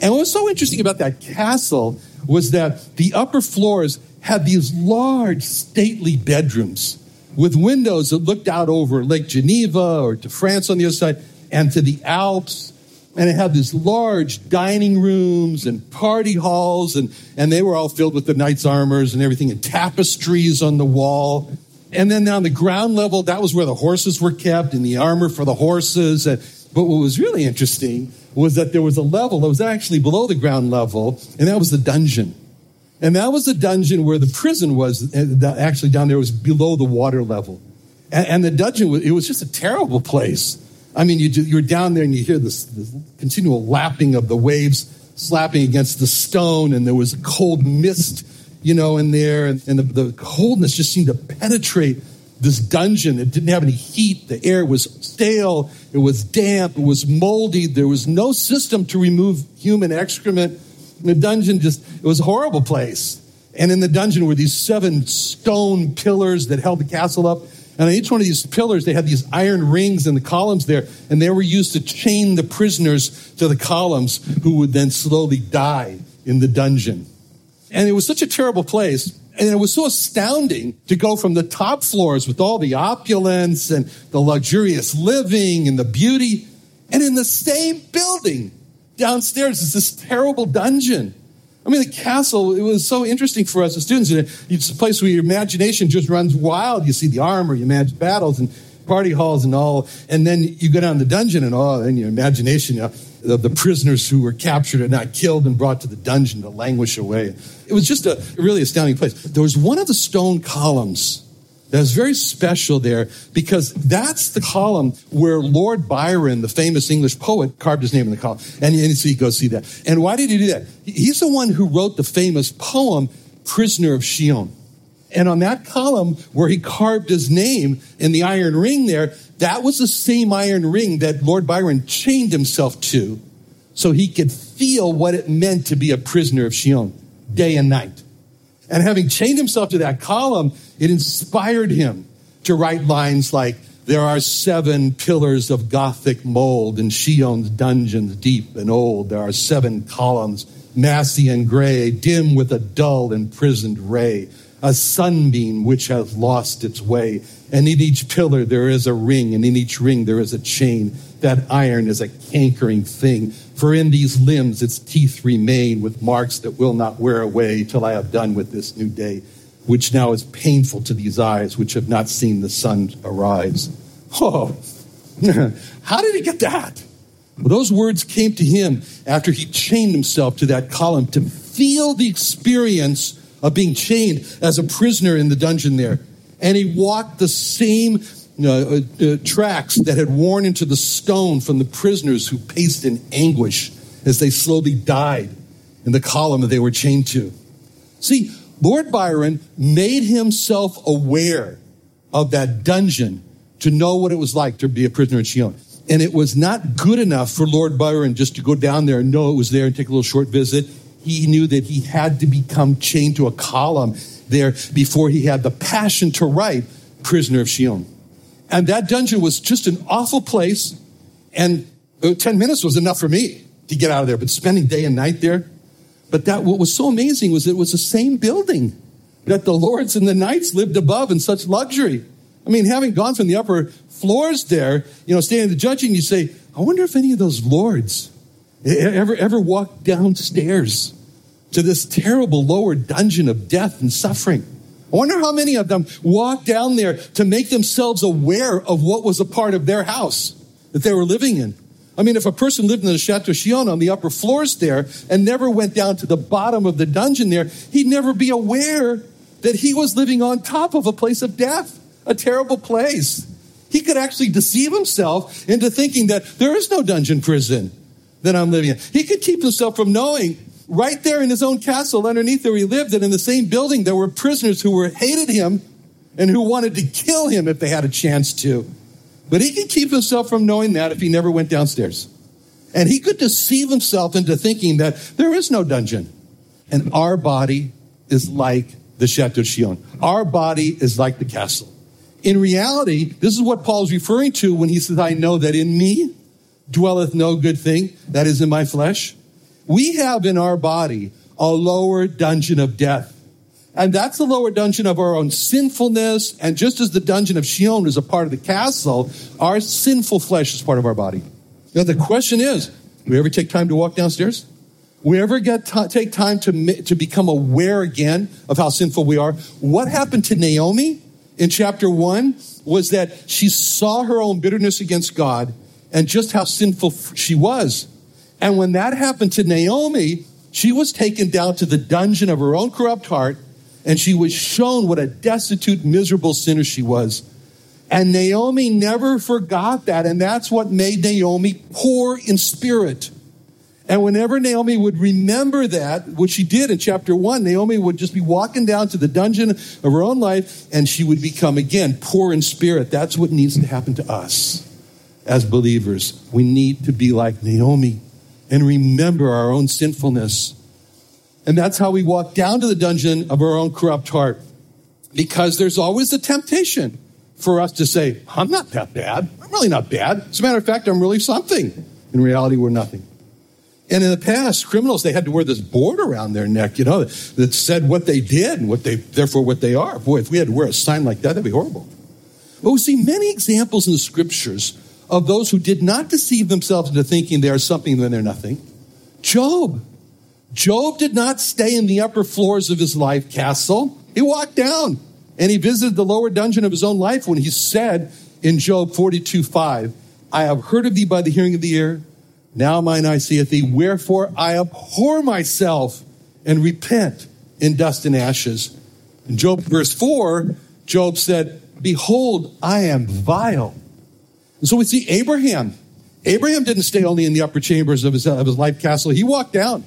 And what was so interesting about that castle was that the upper floors had these large, stately bedrooms with windows that looked out over Lake Geneva or to France on the other side and to the Alps. And it had these large dining rooms and party halls, and, and they were all filled with the knight's armors and everything, and tapestries on the wall. And then on the ground level, that was where the horses were kept and the armor for the horses. But what was really interesting was that there was a level that was actually below the ground level, and that was the dungeon. And that was the dungeon where the prison was, eh, actually down there was below the water level. And, the dungeon, it was just a terrible place. I mean, you, you're down there and you hear this, this continual lapping of the waves slapping against the stone, and there was a cold mist, you know, in there, and, the coldness just seemed to penetrate this dungeon. It didn't have any heat. The air was stale. It was damp. It was moldy. There was no system to remove human excrement. The dungeon just, it was a horrible place. And in the dungeon were these seven stone pillars that held the castle up. And on each one of these pillars, they had these iron rings in the columns there, and they were used to chain the prisoners to the columns who would then slowly die in the dungeon. And it was such a terrible place and it was so astounding to go from the top floors with all the opulence and the luxurious living and the beauty, and in the same building downstairs is this terrible dungeon. I mean, the castle, it was so interesting for us as students. It's a place where your imagination just runs wild. You see the armor, you imagine battles and party halls and all. And then you go down the dungeon and all, and your imagination, you know, the, the prisoners who were captured and not killed and brought to the dungeon to languish away. It was just a really astounding place. There was one of the stone columns that was very special there because that's the column where Lord Byron, the famous English poet, carved his name in the column. And, and so you go see that. And why did he do that? He's the one who wrote the famous poem, Prisoner of Chillon. And on that column where he carved his name in the iron ring there, that was the same iron ring that Lord Byron chained himself to so he could feel what it meant to be a prisoner of Chillon day and night. And having chained himself to that column, it inspired him to write lines like, there are seven pillars of Gothic mold in Chillon's dungeons deep and old. There are seven columns, massy and gray, dim with a dull imprisoned ray a sunbeam which has lost its way. And in each pillar there is a ring, and in each ring there is a chain. That iron is a cankering thing. For in these limbs its teeth remain with marks that will not wear away till I have done with this new day, which now is painful to these eyes which have not seen the sun arise. Oh, how did he get that? Well, those words came to him after he chained himself to that column to feel the experience of being chained as a prisoner in the dungeon there. And he walked the same uh, uh, tracks that had worn into the stone from the prisoners who paced in anguish as they slowly died in the column that they were chained to. See, Lord Byron made himself aware of that dungeon to know what it was like to be a prisoner in Chillon. And it was not good enough for Lord Byron just to go down there and know it was there and take a little short visit he knew that he had to become chained to a column there before he had the passion to write Prisoner of Chillon. And that dungeon was just an awful place. And uh, 10 minutes was enough for me to get out of there. But spending day and night there, but that what was so amazing was it was the same building that the lords and the knights lived above in such luxury. I mean, having gone from the upper floors there, you know, standing the judging, you say, I wonder if any of those lords ever, ever walked downstairs to this terrible lower dungeon of death and suffering. I wonder how many of them walked down there to make themselves aware of what was a part of their house that they were living in. I mean, if a person lived in the Chateau Chillon on the upper floors there and never went down to the bottom of the dungeon there, he'd never be aware that he was living on top of a place of death, a terrible place. He could actually deceive himself into thinking that there is no dungeon prison that I'm living in. He could keep himself from knowing right there in his own castle underneath where he lived that in the same building there were prisoners who were hated him and who wanted to kill him if they had a chance to. But he could keep himself from knowing that if he never went downstairs. And he could deceive himself into thinking that there is no dungeon. And our body is like the Chateau Chillon. Our body is like the castle. In reality, this is what Paul's referring to when he says, I know that in me dwelleth no good thing, that is in my flesh. We have in our body a lower dungeon of death. And that's the lower dungeon of our own sinfulness. And just as the dungeon of Chillon is a part of the castle, our sinful flesh is part of our body. Now, the question is we ever take time to walk downstairs? We ever get t- take time to, to become aware again of how sinful we are? What happened to Naomi in chapter one was that she saw her own bitterness against God and just how sinful she was. And when that happened to Naomi, she was taken down to the dungeon of her own corrupt heart and she was shown what a destitute, miserable sinner she was. And Naomi never forgot that. And that's what made Naomi poor in spirit. And whenever Naomi would remember that, which she did in chapter one, Naomi would just be walking down to the dungeon of her own life and she would become again poor in spirit. That's what needs to happen to us as believers. We need to be like Naomi and remember our own sinfulness. And that's how we walk down to the dungeon of our own corrupt heart. Because there's always a temptation for us to say, I'm not that bad. I'm really not bad. As a matter of fact, I'm really something. In reality, we're nothing. And in the past, criminals, they had to wear this board around their neck, you know, that said what they did and what they, therefore what they are. Boy, if we had to wear a sign like that, that'd be horrible. But we see many examples in the scriptures of those who did not deceive themselves into thinking they are something when they're nothing. Job. Job did not stay in the upper floors of his life castle. He walked down and he visited the lower dungeon of his own life when he said in Job 42 5, I have heard of thee by the hearing of the ear. Now mine eye seeth thee. Wherefore I abhor myself and repent in dust and ashes. In Job verse 4, Job said, Behold, I am vile. And so we see Abraham. Abraham didn't stay only in the upper chambers of his, of his life castle. He walked down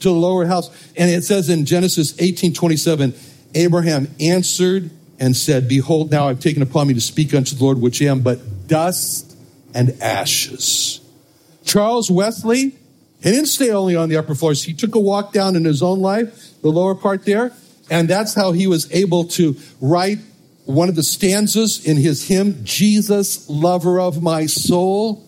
to the lower house. And it says in Genesis 18 27, Abraham answered and said, Behold, now I've taken upon me to speak unto the Lord, which am but dust and ashes. Charles Wesley, he didn't stay only on the upper floors. He took a walk down in his own life, the lower part there, and that's how he was able to write one of the stanzas in his hymn, Jesus, lover of my soul.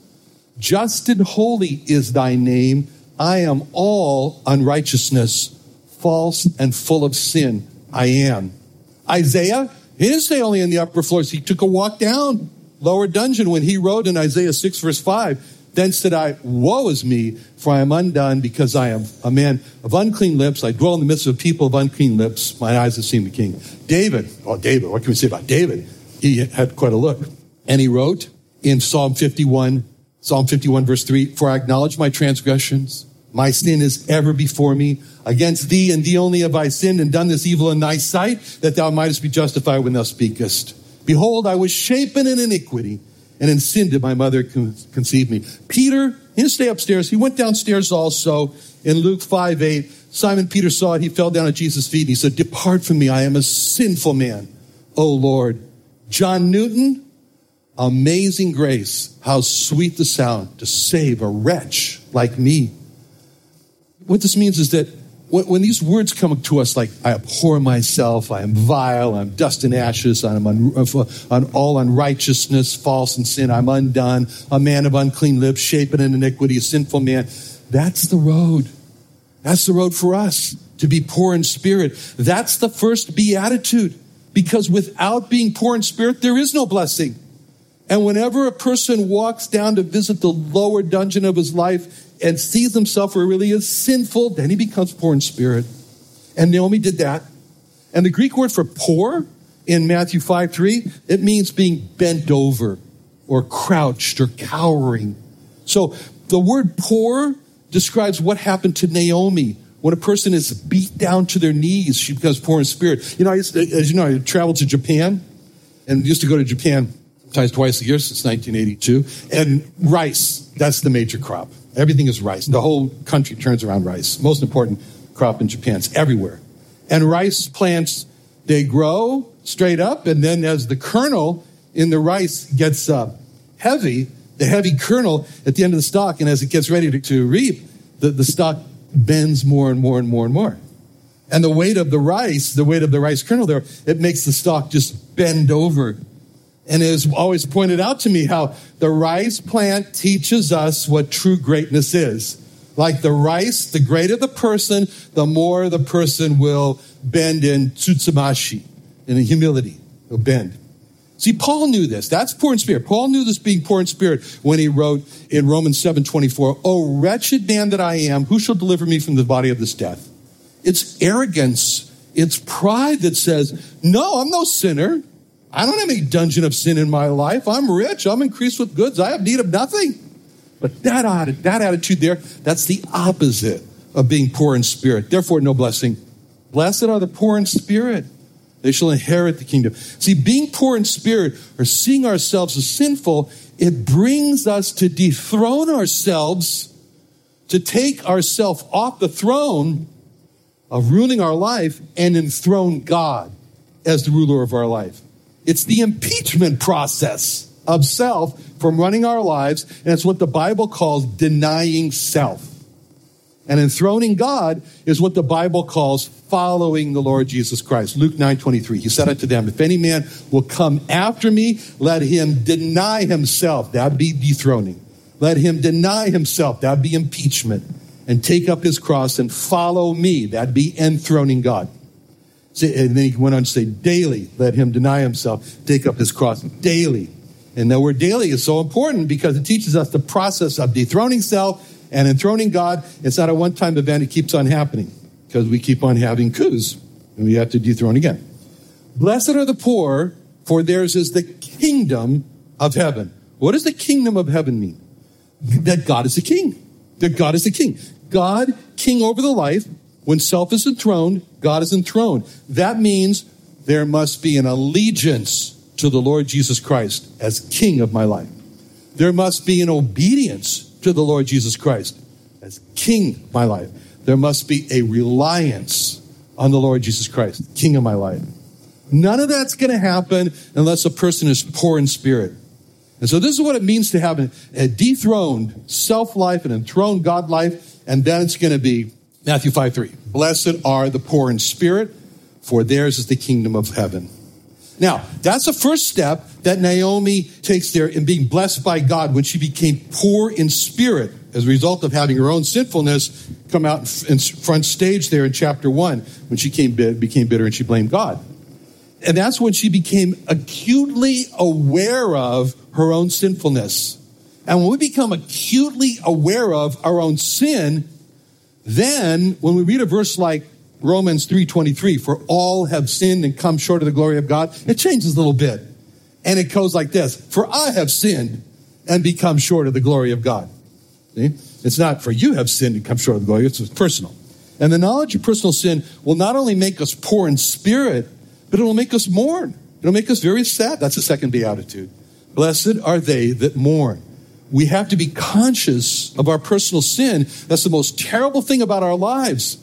Just and holy is thy name. I am all unrighteousness, false and full of sin. I am. Isaiah, he didn't stay only in the upper floors. He took a walk down lower dungeon when he wrote in Isaiah 6 verse 5, then said I, woe is me, for I am undone because I am a man of unclean lips. I dwell in the midst of people of unclean lips. My eyes have seen the king. David, oh, David, what can we say about David? He had quite a look. And he wrote in Psalm 51, Psalm 51 verse 3, for I acknowledge my transgressions my sin is ever before me. Against thee and thee only have I sinned and done this evil in thy sight, that thou mightest be justified when thou speakest. Behold, I was shapen in iniquity, and in sin did my mother conceive me. Peter, he didn't stay upstairs. He went downstairs also in Luke 5 8. Simon Peter saw it. He fell down at Jesus' feet and he said, Depart from me. I am a sinful man. O Lord. John Newton, amazing grace. How sweet the sound to save a wretch like me what this means is that when, these words come to us like, I abhor myself, I am vile, I'm dust and ashes, I'm un, on uh, all unrighteousness, false and sin, I'm undone, a man of unclean lips, shapen in iniquity, a sinful man. That's the road. That's the road for us to be poor in spirit. That's the first beatitude. Because without being poor in spirit, there is no blessing. And whenever a person walks down to visit the lower dungeon of his life, and sees himself where he really is sinful, then he becomes poor in spirit. And Naomi did that. And the Greek word for poor in Matthew 5 3, it means being bent over or crouched or cowering. So the word poor describes what happened to Naomi when a person is beat down to their knees, she becomes poor in spirit. You know, to, as you know, I traveled to Japan and used to go to Japan sometimes twice a year since 1982. And rice, that's the major crop. Everything is rice. The whole country turns around rice. Most important crop in Japan. It's everywhere. And rice plants, they grow straight up, and then as the kernel in the rice gets uh, heavy, the heavy kernel at the end of the stalk, and as it gets ready to, to reap, the, the stalk bends more and more and more and more. And the weight of the rice, the weight of the rice kernel there, it makes the stalk just bend over. And is always pointed out to me how the rice plant teaches us what true greatness is. Like the rice, the greater the person, the more the person will bend in tsutsumashii, in humility. He'll bend. See, Paul knew this. That's poor in spirit. Paul knew this being poor in spirit when he wrote in Romans 7 24, Oh, wretched man that I am, who shall deliver me from the body of this death? It's arrogance. It's pride that says, No, I'm no sinner. I don't have any dungeon of sin in my life. I'm rich. I'm increased with goods. I have need of nothing. But that, that attitude there, that's the opposite of being poor in spirit. Therefore, no blessing. Blessed are the poor in spirit they shall inherit the kingdom. See, being poor in spirit or seeing ourselves as sinful, it brings us to dethrone ourselves, to take ourselves off the throne of ruling our life and enthrone God as the ruler of our life. It's the impeachment process of self from running our lives, and it's what the Bible calls denying self. And enthroning God is what the Bible calls following the Lord Jesus Christ. Luke 9 23. He said unto them, If any man will come after me, let him deny himself. That'd be dethroning. Let him deny himself. That'd be impeachment. And take up his cross and follow me. That'd be enthroning God. And then he went on to say, daily, let him deny himself, take up his cross daily. And the word daily is so important because it teaches us the process of dethroning self and enthroning God, it's not a one time event, it keeps on happening because we keep on having coups and we have to dethrone again. Blessed are the poor, for theirs is the kingdom of heaven. What does the kingdom of heaven mean? That God is the king. That God is the king. God, king over the life. When self is enthroned, God is enthroned. That means there must be an allegiance to the Lord Jesus Christ as king of my life. There must be an obedience to the Lord Jesus Christ as King of my life. There must be a reliance on the Lord Jesus Christ, King of my life. None of that's going to happen unless a person is poor in spirit. And so this is what it means to have a dethroned self life and enthroned God life. And then it's going to be Matthew 5 3. Blessed are the poor in spirit, for theirs is the kingdom of heaven. Now, that's the first step that Naomi takes there in being blessed by God when she became poor in spirit as a result of having her own sinfulness come out in front stage there in chapter one when she came, became bitter and she blamed God. And that's when she became acutely aware of her own sinfulness. And when we become acutely aware of our own sin, then when we read a verse like Romans 3:23 for all have sinned and come short of the glory of God. It changes a little bit. And it goes like this, for I have sinned and become short of the glory of God. See? It's not for you have sinned and come short of the glory, it's personal. And the knowledge of personal sin will not only make us poor in spirit, but it will make us mourn. It'll make us very sad. That's the second beatitude. Blessed are they that mourn. We have to be conscious of our personal sin. That's the most terrible thing about our lives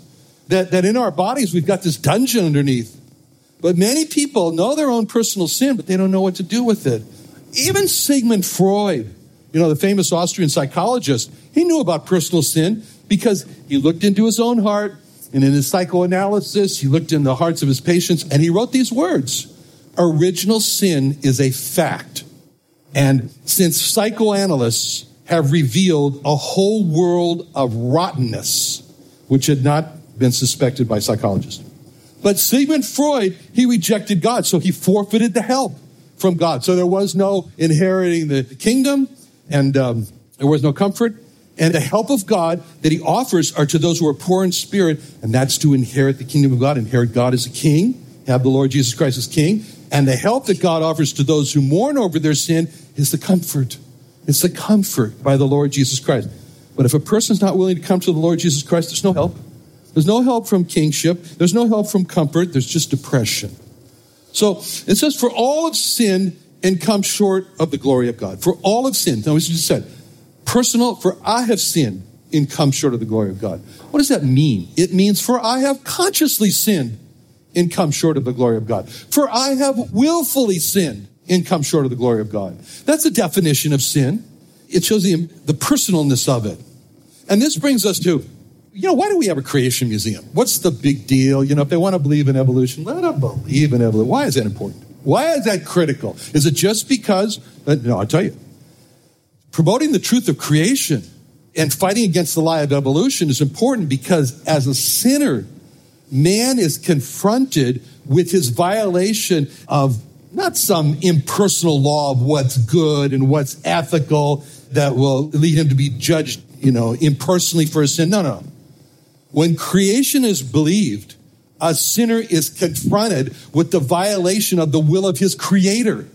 that, that in our bodies we've got this dungeon underneath. But many people know their own personal sin, but they don't know what to do with it. Even Sigmund Freud, you know, the famous Austrian psychologist, he knew about personal sin because he looked into his own heart and in his psychoanalysis, he looked in the hearts of his patients and he wrote these words Original sin is a fact. And since psychoanalysts have revealed a whole world of rottenness, which had not been suspected by psychologists. But Sigmund Freud, he rejected God, so he forfeited the help from God. So there was no inheriting the kingdom, and um, there was no comfort. And the help of God that he offers are to those who are poor in spirit, and that's to inherit the kingdom of God, inherit God as a king, have the Lord Jesus Christ as king. And the help that God offers to those who mourn over their sin is the comfort. It's the comfort by the Lord Jesus Christ. But if a person's not willing to come to the Lord Jesus Christ, there's no help. There's no help from kingship. There's no help from comfort. There's just depression. So it says, for all have sinned and come short of the glory of God. For all have sinned. Now, as you just said, personal, for I have sinned and come short of the glory of God. What does that mean? It means, for I have consciously sinned and come short of the glory of God. For I have willfully sinned and come short of the glory of God. That's the definition of sin. It shows the, the personalness of it. And this brings us to, you know, why do we have a creation museum? What's the big deal? You know, if they want to believe in evolution, let them believe in evolution. Why is that important? Why is that critical? Is it just because? Uh, no, I'll tell you. Promoting the truth of creation and fighting against the lie of evolution is important because as a sinner, man is confronted with his violation of not some impersonal law of what's good and what's ethical that will lead him to be judged, you know, impersonally for his sin. No, no. When creation is believed, a sinner is confronted with the violation of the will of his creator,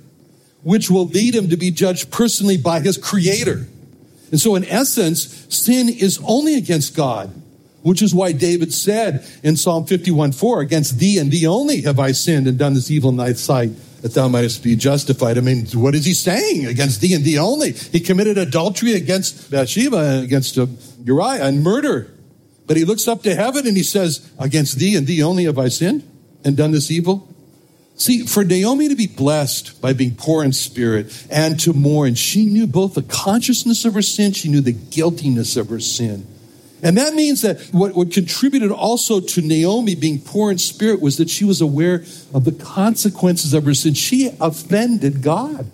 which will lead him to be judged personally by his creator. And so, in essence, sin is only against God, which is why David said in Psalm 51 4, Against thee and thee only have I sinned and done this evil in thy sight that thou mightest be justified. I mean, what is he saying? Against thee and thee only. He committed adultery against Bathsheba, against uh, Uriah, and murder. But he looks up to heaven and he says, Against thee and thee only have I sinned and done this evil. See, for Naomi to be blessed by being poor in spirit and to mourn, she knew both the consciousness of her sin, she knew the guiltiness of her sin. And that means that what, what contributed also to Naomi being poor in spirit was that she was aware of the consequences of her sin. She offended God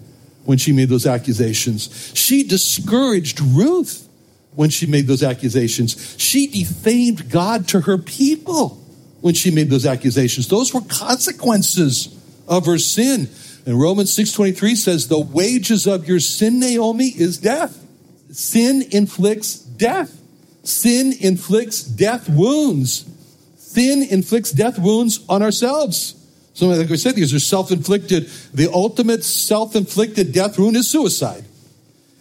when she made those accusations. She discouraged Ruth when she made those accusations. She defamed God to her people when she made those accusations. Those were consequences of her sin. And Romans 6:23 says the wages of your sin Naomi is death. Sin inflicts death. Sin inflicts death wounds. Sin inflicts death wounds on ourselves. So, like we said, these are self inflicted. The ultimate self inflicted death wound is suicide.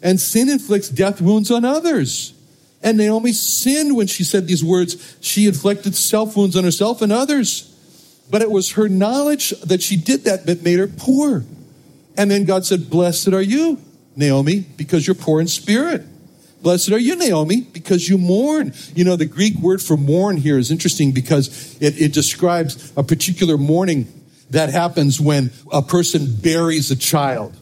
And sin inflicts death wounds on others. And Naomi sinned when she said these words. She inflicted self wounds on herself and others. But it was her knowledge that she did that that made her poor. And then God said, Blessed are you, Naomi, because you're poor in spirit. Blessed are you, Naomi, because you mourn. You know, the Greek word for mourn here is interesting because it, it describes a particular mourning that happens when a person buries a child.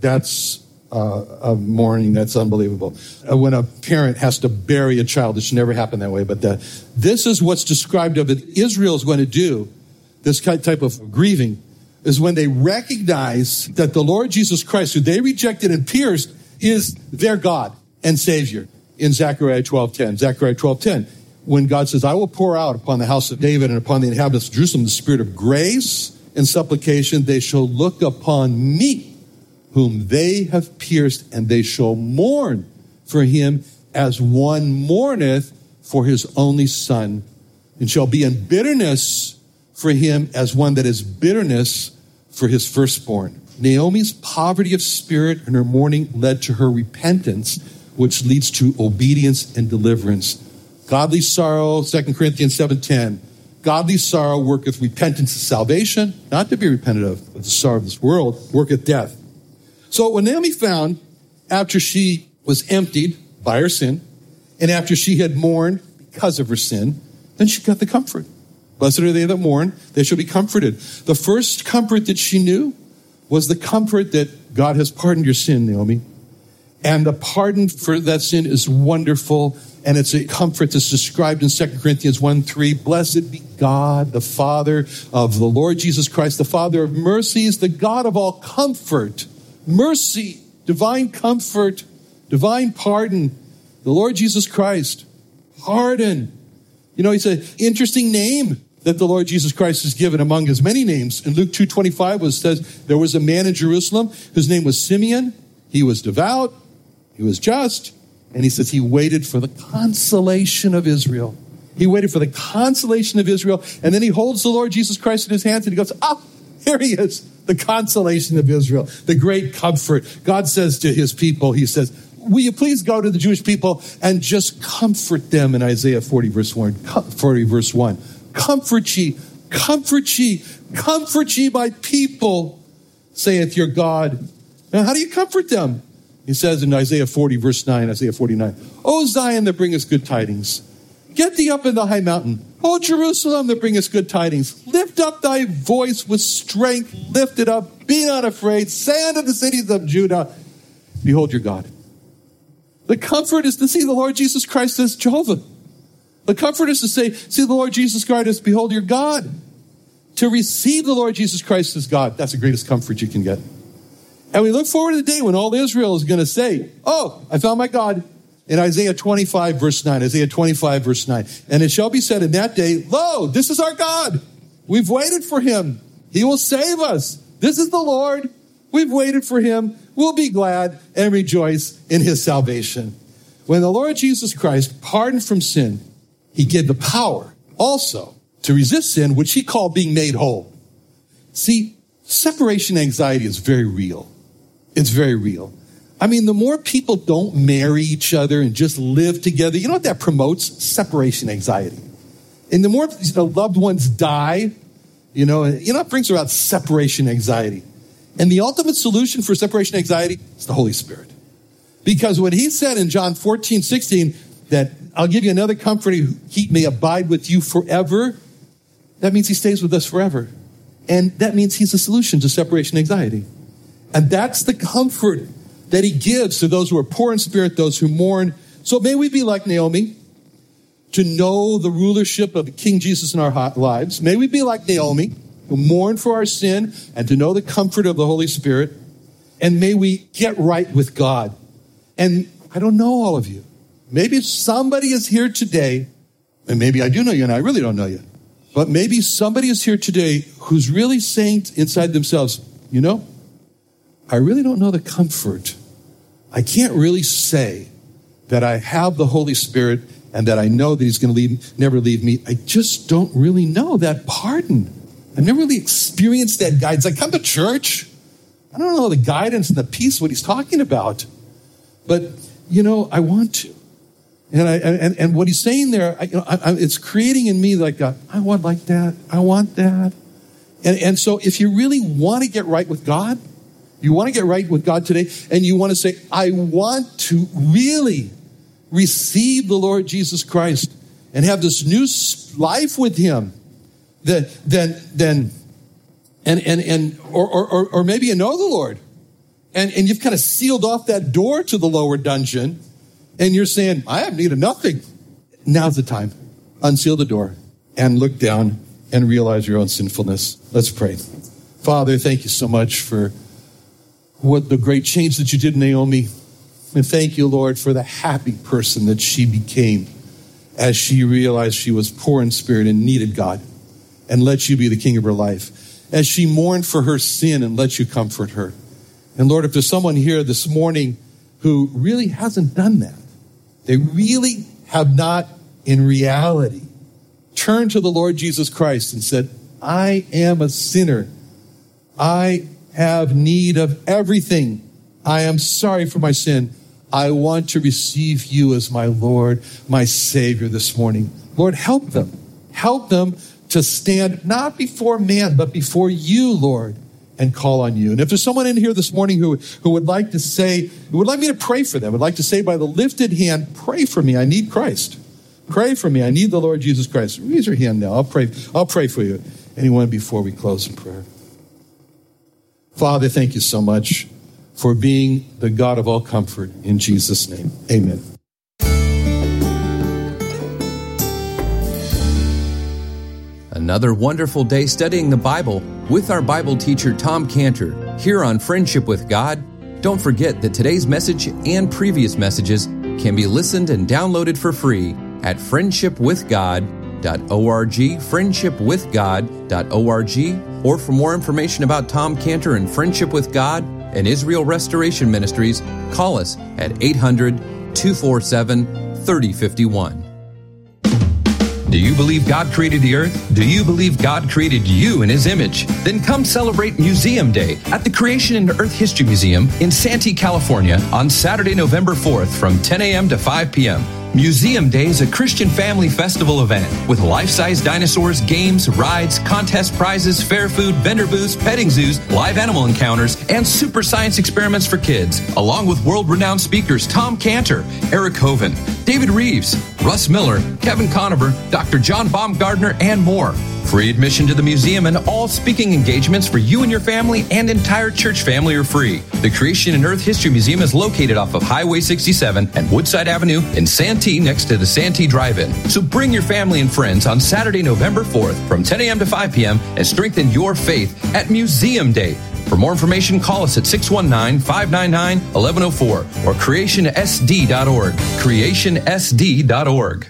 That's uh, a mourning that's unbelievable. Uh, when a parent has to bury a child, it should never happen that way. But the, this is what's described of it. Israel is going to do this type of grieving is when they recognize that the Lord Jesus Christ, who they rejected and pierced, is their God and Savior in Zechariah 12.10. Zechariah 12.10, when God says, I will pour out upon the house of David and upon the inhabitants of Jerusalem the spirit of grace and supplication, they shall look upon me, whom they have pierced, and they shall mourn for him as one mourneth for his only son, and shall be in bitterness for him as one that is bitterness for his firstborn. Naomi's poverty of spirit and her mourning led to her repentance which leads to obedience and deliverance. Godly sorrow, 2 Corinthians 7.10. Godly sorrow worketh repentance and salvation, not to be repented of, but the sorrow of this world worketh death. So when Naomi found, after she was emptied by her sin, and after she had mourned because of her sin, then she got the comfort. Blessed are they that mourn, they shall be comforted. The first comfort that she knew was the comfort that God has pardoned your sin, Naomi. And the pardon for that sin is wonderful. And it's a comfort that's described in 2 Corinthians 1 3. Blessed be God, the Father of the Lord Jesus Christ, the Father of mercies, the God of all comfort, mercy, divine comfort, divine pardon, the Lord Jesus Christ, pardon. You know, it's an interesting name that the Lord Jesus Christ is given among his many names. In Luke 2.25 was says there was a man in Jerusalem whose name was Simeon. He was devout. He was just. And he says he waited for the consolation of Israel. He waited for the consolation of Israel. And then he holds the Lord Jesus Christ in his hands and he goes, Ah, here he is, the consolation of Israel, the great comfort. God says to his people, He says, Will you please go to the Jewish people and just comfort them in Isaiah 40, verse 1? 40, verse 1. Comfort ye, comfort ye, comfort ye, my people, saith your God. Now, how do you comfort them? He says in Isaiah 40, verse 9, Isaiah 49, O Zion that bringeth good tidings, get thee up in the high mountain. O Jerusalem that bringeth good tidings, lift up thy voice with strength, lift it up, be not afraid. Say unto the cities of Judah, Behold your God. The comfort is to see the Lord Jesus Christ as Jehovah. The comfort is to say, see the Lord Jesus Christ as behold your God. To receive the Lord Jesus Christ as God, that's the greatest comfort you can get. And we look forward to the day when all Israel is going to say, Oh, I found my God. In Isaiah 25, verse 9, Isaiah 25, verse 9. And it shall be said in that day, Lo, this is our God. We've waited for him. He will save us. This is the Lord. We've waited for him. We'll be glad and rejoice in his salvation. When the Lord Jesus Christ pardoned from sin, he gave the power also to resist sin, which he called being made whole. See, separation anxiety is very real. It's very real. I mean, the more people don't marry each other and just live together, you know what that promotes? Separation anxiety. And the more you know, loved ones die, you know, you know, it brings about separation anxiety. And the ultimate solution for separation anxiety is the Holy Spirit. Because when he said in John 14, 16, that I'll give you another comforter, he may abide with you forever, that means he stays with us forever. And that means he's the solution to separation anxiety. And that's the comfort that he gives to those who are poor in spirit, those who mourn. So may we be like Naomi to know the rulership of King Jesus in our lives. May we be like Naomi who mourn for our sin and to know the comfort of the Holy Spirit. And may we get right with God. And I don't know all of you. Maybe somebody is here today, and maybe I do know you and I really don't know you. But maybe somebody is here today who's really saying inside themselves, you know, I really don't know the comfort I can't really say that I have the Holy Spirit and that I know that He's going to leave, never leave me. I just don't really know that pardon. I've never really experienced that guidance. I come to church. I don't know the guidance and the peace, what He's talking about. But, you know, I want to. And, I, and, and what he's saying there, I, you know, I, it's creating in me like, a, I want like that. I want that. And, and so if you really want to get right with God, you want to get right with God today, and you want to say, I want to really receive the Lord Jesus Christ and have this new life with Him, then, then, then and, and, and, or, or, or maybe you know the Lord, and, and you've kind of sealed off that door to the lower dungeon, and you're saying, I have need of nothing. Now's the time. Unseal the door and look down and realize your own sinfulness. Let's pray. Father, thank you so much for what the great change that you did Naomi. And thank you, Lord, for the happy person that she became as she realized she was poor in spirit and needed God and let you be the king of her life. As she mourned for her sin and let you comfort her. And Lord, if there's someone here this morning who really hasn't done that, they really have not in reality turned to the Lord Jesus Christ and said, I am a sinner. I have need of everything. I am sorry for my sin. I want to receive you as my Lord, my Savior this morning. Lord, help them. Help them to stand not before man, but before you, Lord, and call on you. And if there's someone in here this morning who, who would like to say, who would like me to pray for them, would like to say by the lifted hand, pray for me. I need Christ. Pray for me. I need the Lord Jesus Christ. Raise your hand now. I'll pray. I'll pray for you. Anyone before we close in prayer? Father, thank you so much for being the God of all comfort. In Jesus' name, amen. Another wonderful day studying the Bible with our Bible teacher, Tom Cantor, here on Friendship with God. Don't forget that today's message and previous messages can be listened and downloaded for free at friendshipwithgod.org, friendshipwithgod.org, or for more information about Tom Cantor and Friendship with God and Israel Restoration Ministries, call us at 800 247 3051. Do you believe God created the earth? Do you believe God created you in his image? Then come celebrate Museum Day at the Creation and Earth History Museum in Santee, California on Saturday, November 4th from 10 a.m. to 5 p.m. Museum Day is a Christian family festival event with life-size dinosaurs, games, rides, contest prizes, fair food, vendor booths, petting zoos, live animal encounters, and super science experiments for kids, along with world-renowned speakers Tom Cantor, Eric Hovind, David Reeves, Russ Miller, Kevin Conover, Dr. John Baumgardner, and more. Free admission to the museum and all speaking engagements for you and your family and entire church family are free. The Creation and Earth History Museum is located off of Highway 67 and Woodside Avenue in Santee next to the Santee Drive-In. So bring your family and friends on Saturday, November 4th from 10 a.m. to 5 p.m. and strengthen your faith at Museum Day. For more information, call us at 619 599 1104 or creationsd.org. Creationsd.org.